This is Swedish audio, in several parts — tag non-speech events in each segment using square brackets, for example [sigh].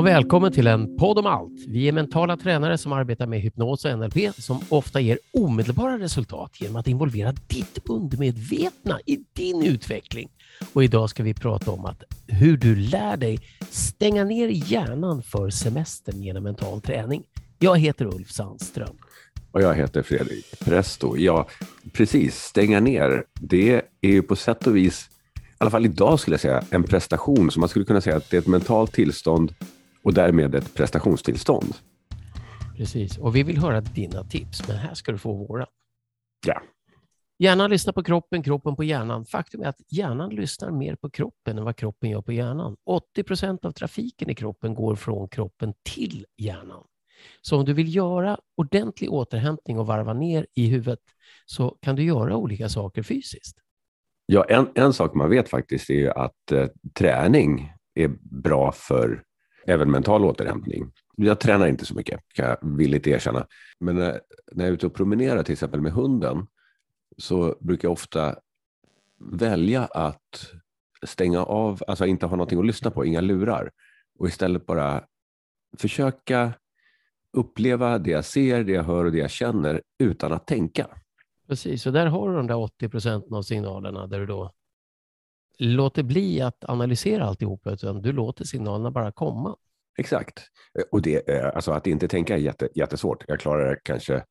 Och välkommen till en podd om allt. Vi är mentala tränare som arbetar med hypnos och NLP som ofta ger omedelbara resultat genom att involvera ditt undermedvetna i din utveckling. Och idag ska vi prata om att hur du lär dig stänga ner hjärnan för semestern genom mental träning. Jag heter Ulf Sandström. Och jag heter Fredrik Presto. Ja, precis. Stänga ner, det är ju på sätt och vis, i alla fall idag skulle jag säga, en prestation. Så man skulle kunna säga att det är ett mentalt tillstånd och därmed ett prestationstillstånd. Precis, och vi vill höra dina tips, men här ska du få våra. Ja. Hjärnan lyssnar på kroppen, kroppen på hjärnan. Faktum är att hjärnan lyssnar mer på kroppen än vad kroppen gör på hjärnan. 80 procent av trafiken i kroppen går från kroppen till hjärnan. Så om du vill göra ordentlig återhämtning och varva ner i huvudet så kan du göra olika saker fysiskt. Ja, en, en sak man vet faktiskt är att eh, träning är bra för även mental återhämtning. Jag tränar inte så mycket, kan jag villigt erkänna. Men när, när jag är ute och promenerar till exempel med hunden så brukar jag ofta välja att stänga av, alltså inte ha någonting att lyssna på, inga lurar och istället bara försöka uppleva det jag ser, det jag hör och det jag känner utan att tänka. Precis, och där har du de där 80 procenten av signalerna där du då låter bli att analysera alltihopa, utan du låter signalerna bara komma. Exakt. Och det, alltså att inte tänka är jätte, jättesvårt. Jag klarar det kanske,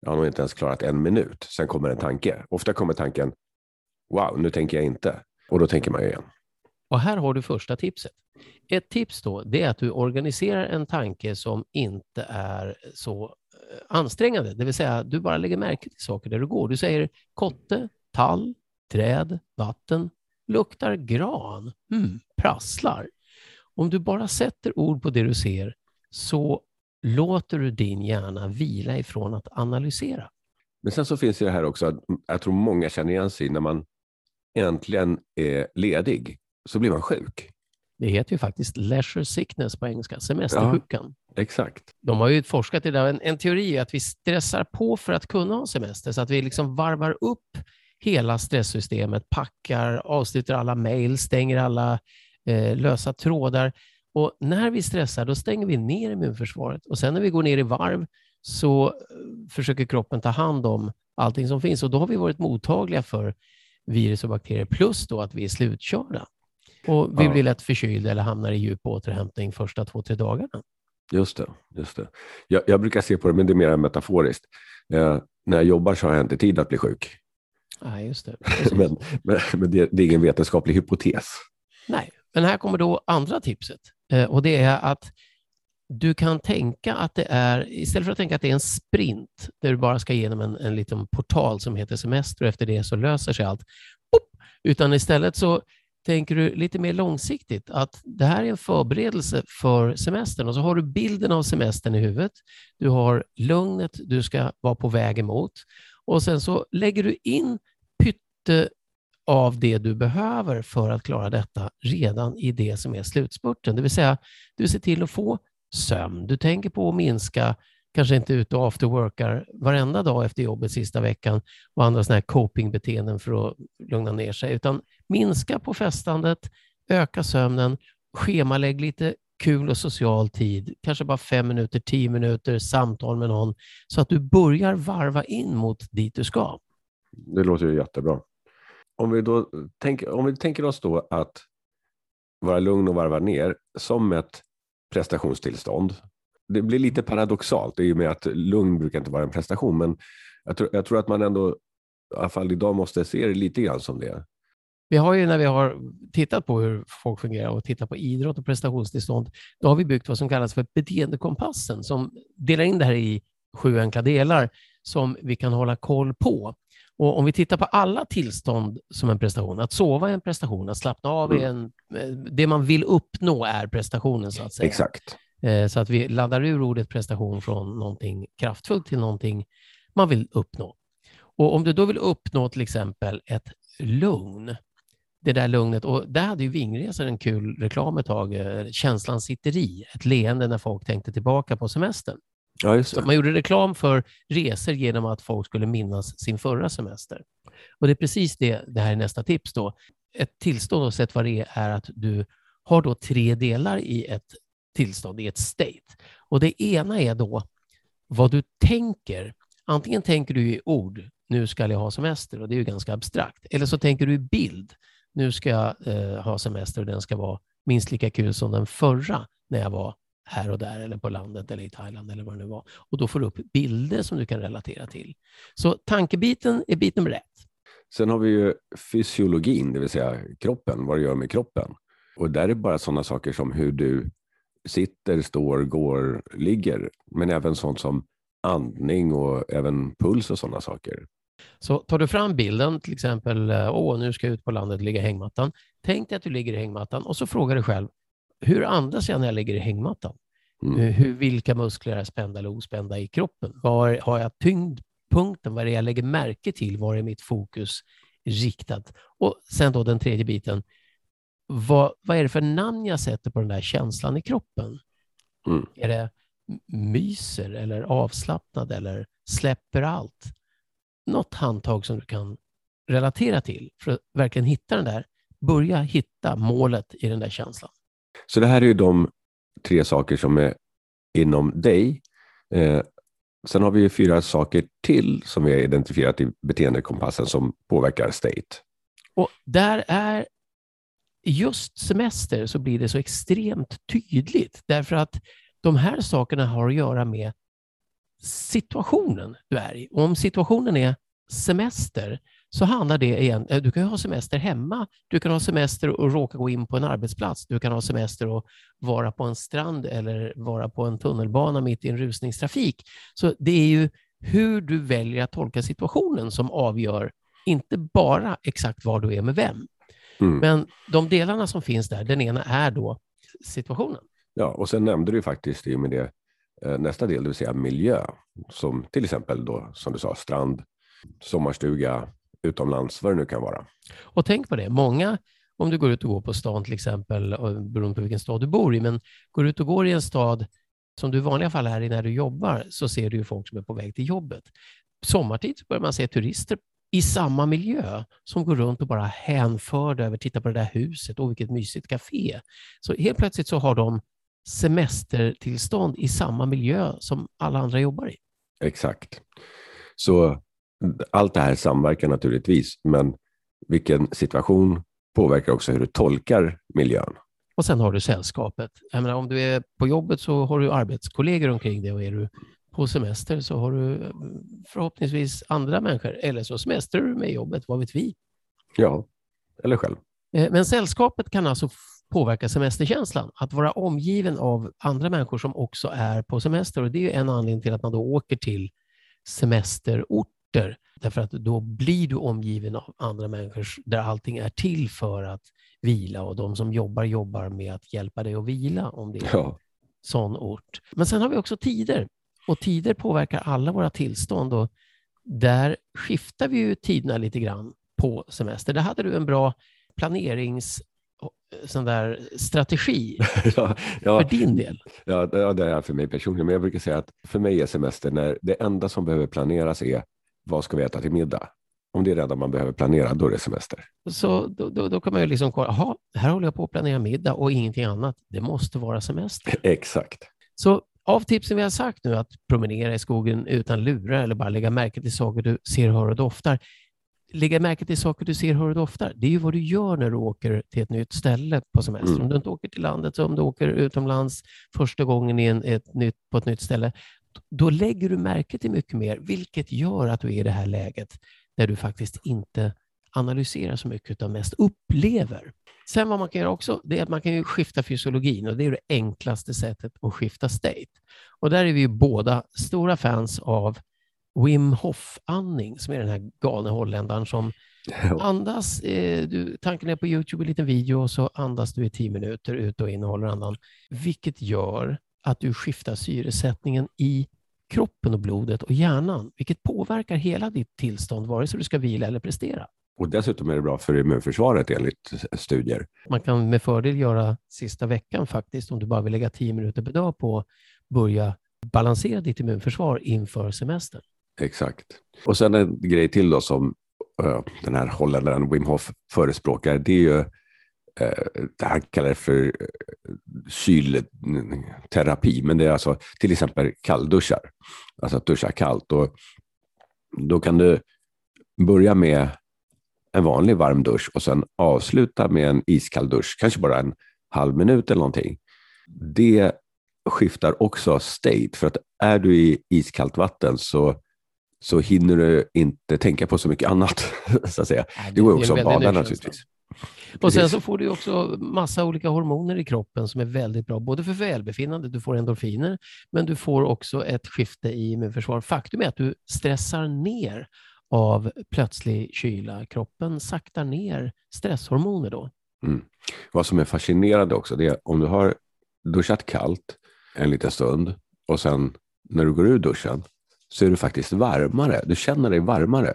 jag har nog inte ens klarat en minut. Sen kommer en tanke. Ofta kommer tanken, wow, nu tänker jag inte. Och då tänker man ju igen. Och här har du första tipset. Ett tips då, det är att du organiserar en tanke som inte är så eh, ansträngande, det vill säga du bara lägger märke till saker där du går. Du säger kotte, tall, träd, vatten, luktar gran, mm, prasslar. Om du bara sätter ord på det du ser så låter du din hjärna vila ifrån att analysera. Men sen så finns det här också, att jag tror många känner igen sig när man äntligen är ledig så blir man sjuk. Det heter ju faktiskt leisure sickness på engelska, semestersjukan. Ja, exakt. De har ju forskat i det. En, en teori är att vi stressar på för att kunna ha semester, så att vi liksom varvar upp hela stresssystemet, packar, avslutar alla mejl, stänger alla eh, lösa trådar. Och när vi stressar, då stänger vi ner immunförsvaret. Och sen när vi går ner i varv så eh, försöker kroppen ta hand om allting som finns. Och då har vi varit mottagliga för virus och bakterier, plus då att vi är slutkörda. Och vi ja. blir lätt förkylda eller hamnar i djup återhämtning första två, tre dagarna. Just det. Just det. Jag, jag brukar se på det, men det är mer metaforiskt. Eh, när jag jobbar så har jag inte tid att bli sjuk. Ja, just det. [laughs] men, men, men det, det, är ingen vetenskaplig hypotes. Nej, men här kommer då andra tipset. Eh, och det är att du kan tänka att det är, istället för att tänka att det är en sprint, där du bara ska igenom en, en liten portal som heter semester och efter det så löser sig allt, utan istället så tänker du lite mer långsiktigt att det här är en förberedelse för semestern och så har du bilden av semestern i huvudet. Du har lugnet du ska vara på väg emot och sen så lägger du in pytte av det du behöver för att klara detta redan i det som är slutspurten. Det vill säga, du ser till att få sömn. Du tänker på att minska, kanske inte ute och afterworkar varenda dag efter jobbet sista veckan och andra sådana här copingbeteenden för att lugna ner sig, utan minska på festandet, öka sömnen, schemalägg lite kul och social tid, kanske bara fem minuter, tio minuter samtal med någon, så att du börjar varva in mot dit du ska. Det låter ju jättebra. Om vi, då tänker, om vi tänker oss då att vara lugn och varva ner som ett prestationstillstånd. Det blir lite paradoxalt i och med att lugn brukar inte vara en prestation, men jag tror, jag tror att man ändå, i alla fall idag, måste se det lite grann som det. Vi har ju när vi har tittat på hur folk fungerar och tittat på idrott och prestationstillstånd, då har vi byggt vad som kallas för beteendekompassen som delar in det här i sju enkla delar som vi kan hålla koll på. Och om vi tittar på alla tillstånd som en prestation, att sova är en prestation, att slappna av är mm. en... Det man vill uppnå är prestationen, så att säga. Exakt. Eh, så att vi laddar ur ordet prestation från någonting kraftfullt till någonting man vill uppnå. Och om du då vill uppnå till exempel ett lugn, det där lugnet. Och där hade ju Vingresor en kul reklam ett tag. Eh, känslan sitter i, ett leende när folk tänkte tillbaka på semestern. Ja. Man gjorde reklam för resor genom att folk skulle minnas sin förra semester. Och det är precis det, det här är nästa tips då. Ett tillstånd, oavsett vad det är, är att du har då tre delar i ett tillstånd, i ett state. Och det ena är då vad du tänker. Antingen tänker du i ord, nu ska jag ha semester, och det är ju ganska abstrakt. Eller så tänker du i bild, nu ska jag eh, ha semester och den ska vara minst lika kul som den förra när jag var här och där eller på landet eller i Thailand eller vad det nu var. Och då får du upp bilder som du kan relatera till. Så tankebiten är bit nummer ett. Sen har vi ju fysiologin, det vill säga kroppen, vad du gör med kroppen. Och där är bara sådana saker som hur du sitter, står, går, ligger, men även sånt som andning och även puls och sådana saker. Så tar du fram bilden, till exempel, eh, åh, nu ska jag ut på landet och ligga i hängmattan. Tänk dig att du ligger i hängmattan och så frågar du själv, hur andas jag när jag ligger i hängmattan? Mm. Hur, vilka muskler är spända eller ospända i kroppen? Var har jag tyngdpunkten? Vad är det jag lägger märke till? Var är mitt fokus riktat? Och sen då den tredje biten. Vad, vad är det för namn jag sätter på den där känslan i kroppen? Mm. Är det myser eller avslappnad eller släpper allt? Något handtag som du kan relatera till för att verkligen hitta den där, börja hitta målet i den där känslan. Så det här är ju de tre saker som är inom dig. Eh, sen har vi ju fyra saker till som vi har identifierat i beteendekompassen som påverkar state. Och där är just semester så blir det så extremt tydligt därför att de här sakerna har att göra med situationen du är i. Och om situationen är semester så handlar det igen, eh, du kan ju ha semester hemma, du kan ha semester och råka gå in på en arbetsplats, du kan ha semester och vara på en strand eller vara på en tunnelbana mitt i en rusningstrafik. Så det är ju hur du väljer att tolka situationen som avgör inte bara exakt var du är med vem. Mm. Men de delarna som finns där, den ena är då situationen. Ja, och sen nämnde du ju faktiskt i och med det eh, nästa del, det vill säga miljö, som till exempel då, som du sa, strand, sommarstuga, utomlands, vad det nu kan vara. Och tänk på det, många, om du går ut och går på stan till exempel, beroende på vilken stad du bor i, men går du ut och går i en stad som du i vanliga fall är i när du jobbar, så ser du ju folk som är på väg till jobbet. Sommartid börjar man se turister i samma miljö som går runt och bara hänförda över, titta på det där huset, och vilket mysigt café. Så helt plötsligt så har de semestertillstånd i samma miljö som alla andra jobbar i. Exakt. Så allt det här samverkar naturligtvis, men vilken situation påverkar också hur du tolkar miljön. Och sen har du sällskapet. Menar, om du är på jobbet så har du arbetskollegor omkring dig och är du på semester så har du eh, förhoppningsvis andra människor. Eller så semestrar du med jobbet, vad vet vi? Ja, eller själv. Eh, Men sällskapet kan alltså påverka semesterkänslan. Att vara omgiven av andra människor som också är på semester. Och Det är en anledning till att man då åker till semesterorter. Därför att då blir du omgiven av andra människor där allting är till för att vila och de som jobbar jobbar med att hjälpa dig att vila om det är Ja, sån ort. Men sen har vi också tider och tider påverkar alla våra tillstånd och där skiftar vi ju tiderna lite grann på semester. Där hade du en bra planerings sån där strategi [laughs] ja, ja, för din del. ja, det ja, det är för mig personligen. Men jag brukar säga att för mig är semester när det enda som behöver planeras är vad ska vi äta till middag? Om det är det enda man behöver planera, då är det semester. Så då, då, då kan man ju liksom kolla, jaha, här håller jag på att planera middag och ingenting annat. Det måste vara semester. [laughs] Exakt. Så av tipsen vi har sagt nu, att promenera i skogen utan lurar eller bara lägga märke till saker du ser, hör och doftar. Lägga märke till saker du ser, hör och doftar. Det är ju vad du gör när du åker till ett nytt ställe på semester. Mm. Om du inte åker till landet, om du åker utomlands första gången i en, ett nytt, på ett nytt ställe, då lägger du märke till mycket mer, vilket gör att du är i det här läget där du faktiskt inte analyserar så mycket utan mest upplever. Sen vad man kan göra också, det är att man kan skifta fysiologin och det är det enklaste sättet att skifta state. Och där är vi ju båda stora fans av Wim Hof-andning, som är den här galna holländaren som andas. Eh, du, tanken är på YouTube, en liten video, och så andas du i tio minuter ut och in och håller andan, vilket gör att du skiftar syresättningen i kroppen och blodet och hjärnan, vilket påverkar hela ditt tillstånd, vare sig du ska vila eller prestera. Och dessutom är det bra för immunförsvaret enligt studier. Man kan med fördel göra sista veckan faktiskt, om du bara vill lägga tio minuter per dag på att börja balansera ditt immunförsvar inför semestern. Exakt. Och sen en grej till då som uh, den här holländaren Wim Hof förespråkar, det är ju uh, det här kallar det för kylterapi, men det är alltså till exempel kallduschar. Alltså att duscha kallt. Och då kan du börja med en vanlig varm dusch och sen avsluta med en iskall dusch, kanske bara en halv minut eller någonting. Det skiftar också state, för att är du i iskallt vatten så, så hinner du inte tänka på så mycket annat. [laughs] så att säga. det går också att bada naturligtvis. Och sen så får du också massa olika hormoner i kroppen som är väldigt bra, både för välbefinnande, du får endorfiner, men du får också ett skifte i immunförsvar. Faktum är att du stressar ner av plötslig kyla. Kroppen saktar ner stresshormoner då. Mm. Vad som är fascinerande också, det är om du har duschat kallt en liten stund och sen när du går ur duschen så är du faktiskt varmare. Du känner dig varmare.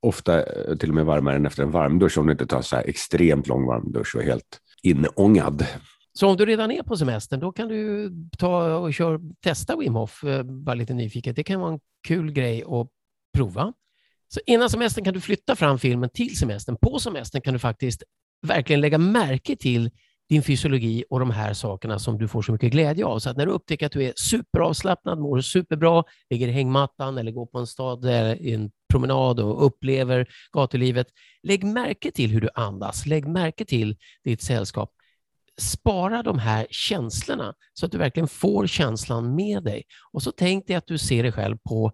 Ofta eh, till och med varmare än efter en varmdusch om du inte tar så här extremt lång varmdusch och är helt inångad. Så om du redan är på semestern, då kan du ta och kör, testa Wim Hof, eh, bara lite nyfiket. Det kan vara en kul grej att prova. Så innan semestern kan du flytta fram filmen till semestern. På semestern kan du faktiskt verkligen lägga märke till din fysiologi och de här sakerna som du får så mycket glädje av. Så att när du upptäcker att du är superavslappnad, mår superbra, ligger i hängmattan eller går på en stad i en promenad och upplever gatulivet, lägg märke till hur du andas. Lägg märke till ditt sällskap. Spara de här känslorna så att du verkligen får känslan med dig. Och så tänk dig att du ser dig själv på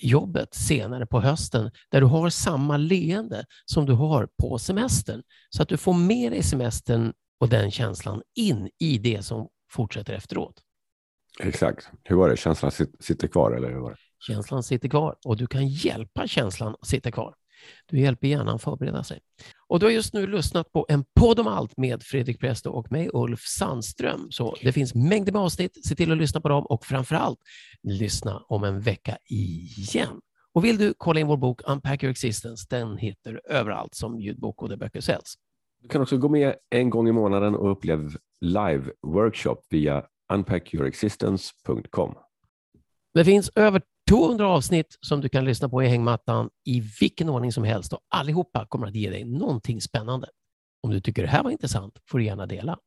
jobbet senare på hösten där du har samma leende som du har på semestern. Så att du får med dig semestern och den känslan in i det som fortsätter efteråt. Exakt. Hur var det? Känslan sitter kvar? Eller hur var det? Känslan sitter kvar och du kan hjälpa känslan att sitta kvar. Du hjälper hjärnan förbereda sig. Och du har just nu lyssnat på en podd om allt med Fredrik Presto och mig, Ulf Sandström. Så det finns mängder med avsnitt. Se till att lyssna på dem och framför allt lyssna om en vecka igen. Och vill du kolla in vår bok Unpack Your Existence, den hittar du överallt som ljudbok och där böcker säljs. Du kan också gå med en gång i månaden och uppleva live-workshop via unpackyourexistence.com. Det finns över 200 avsnitt som du kan lyssna på i hängmattan i vilken ordning som helst och allihopa kommer att ge dig någonting spännande. Om du tycker det här var intressant får du gärna dela.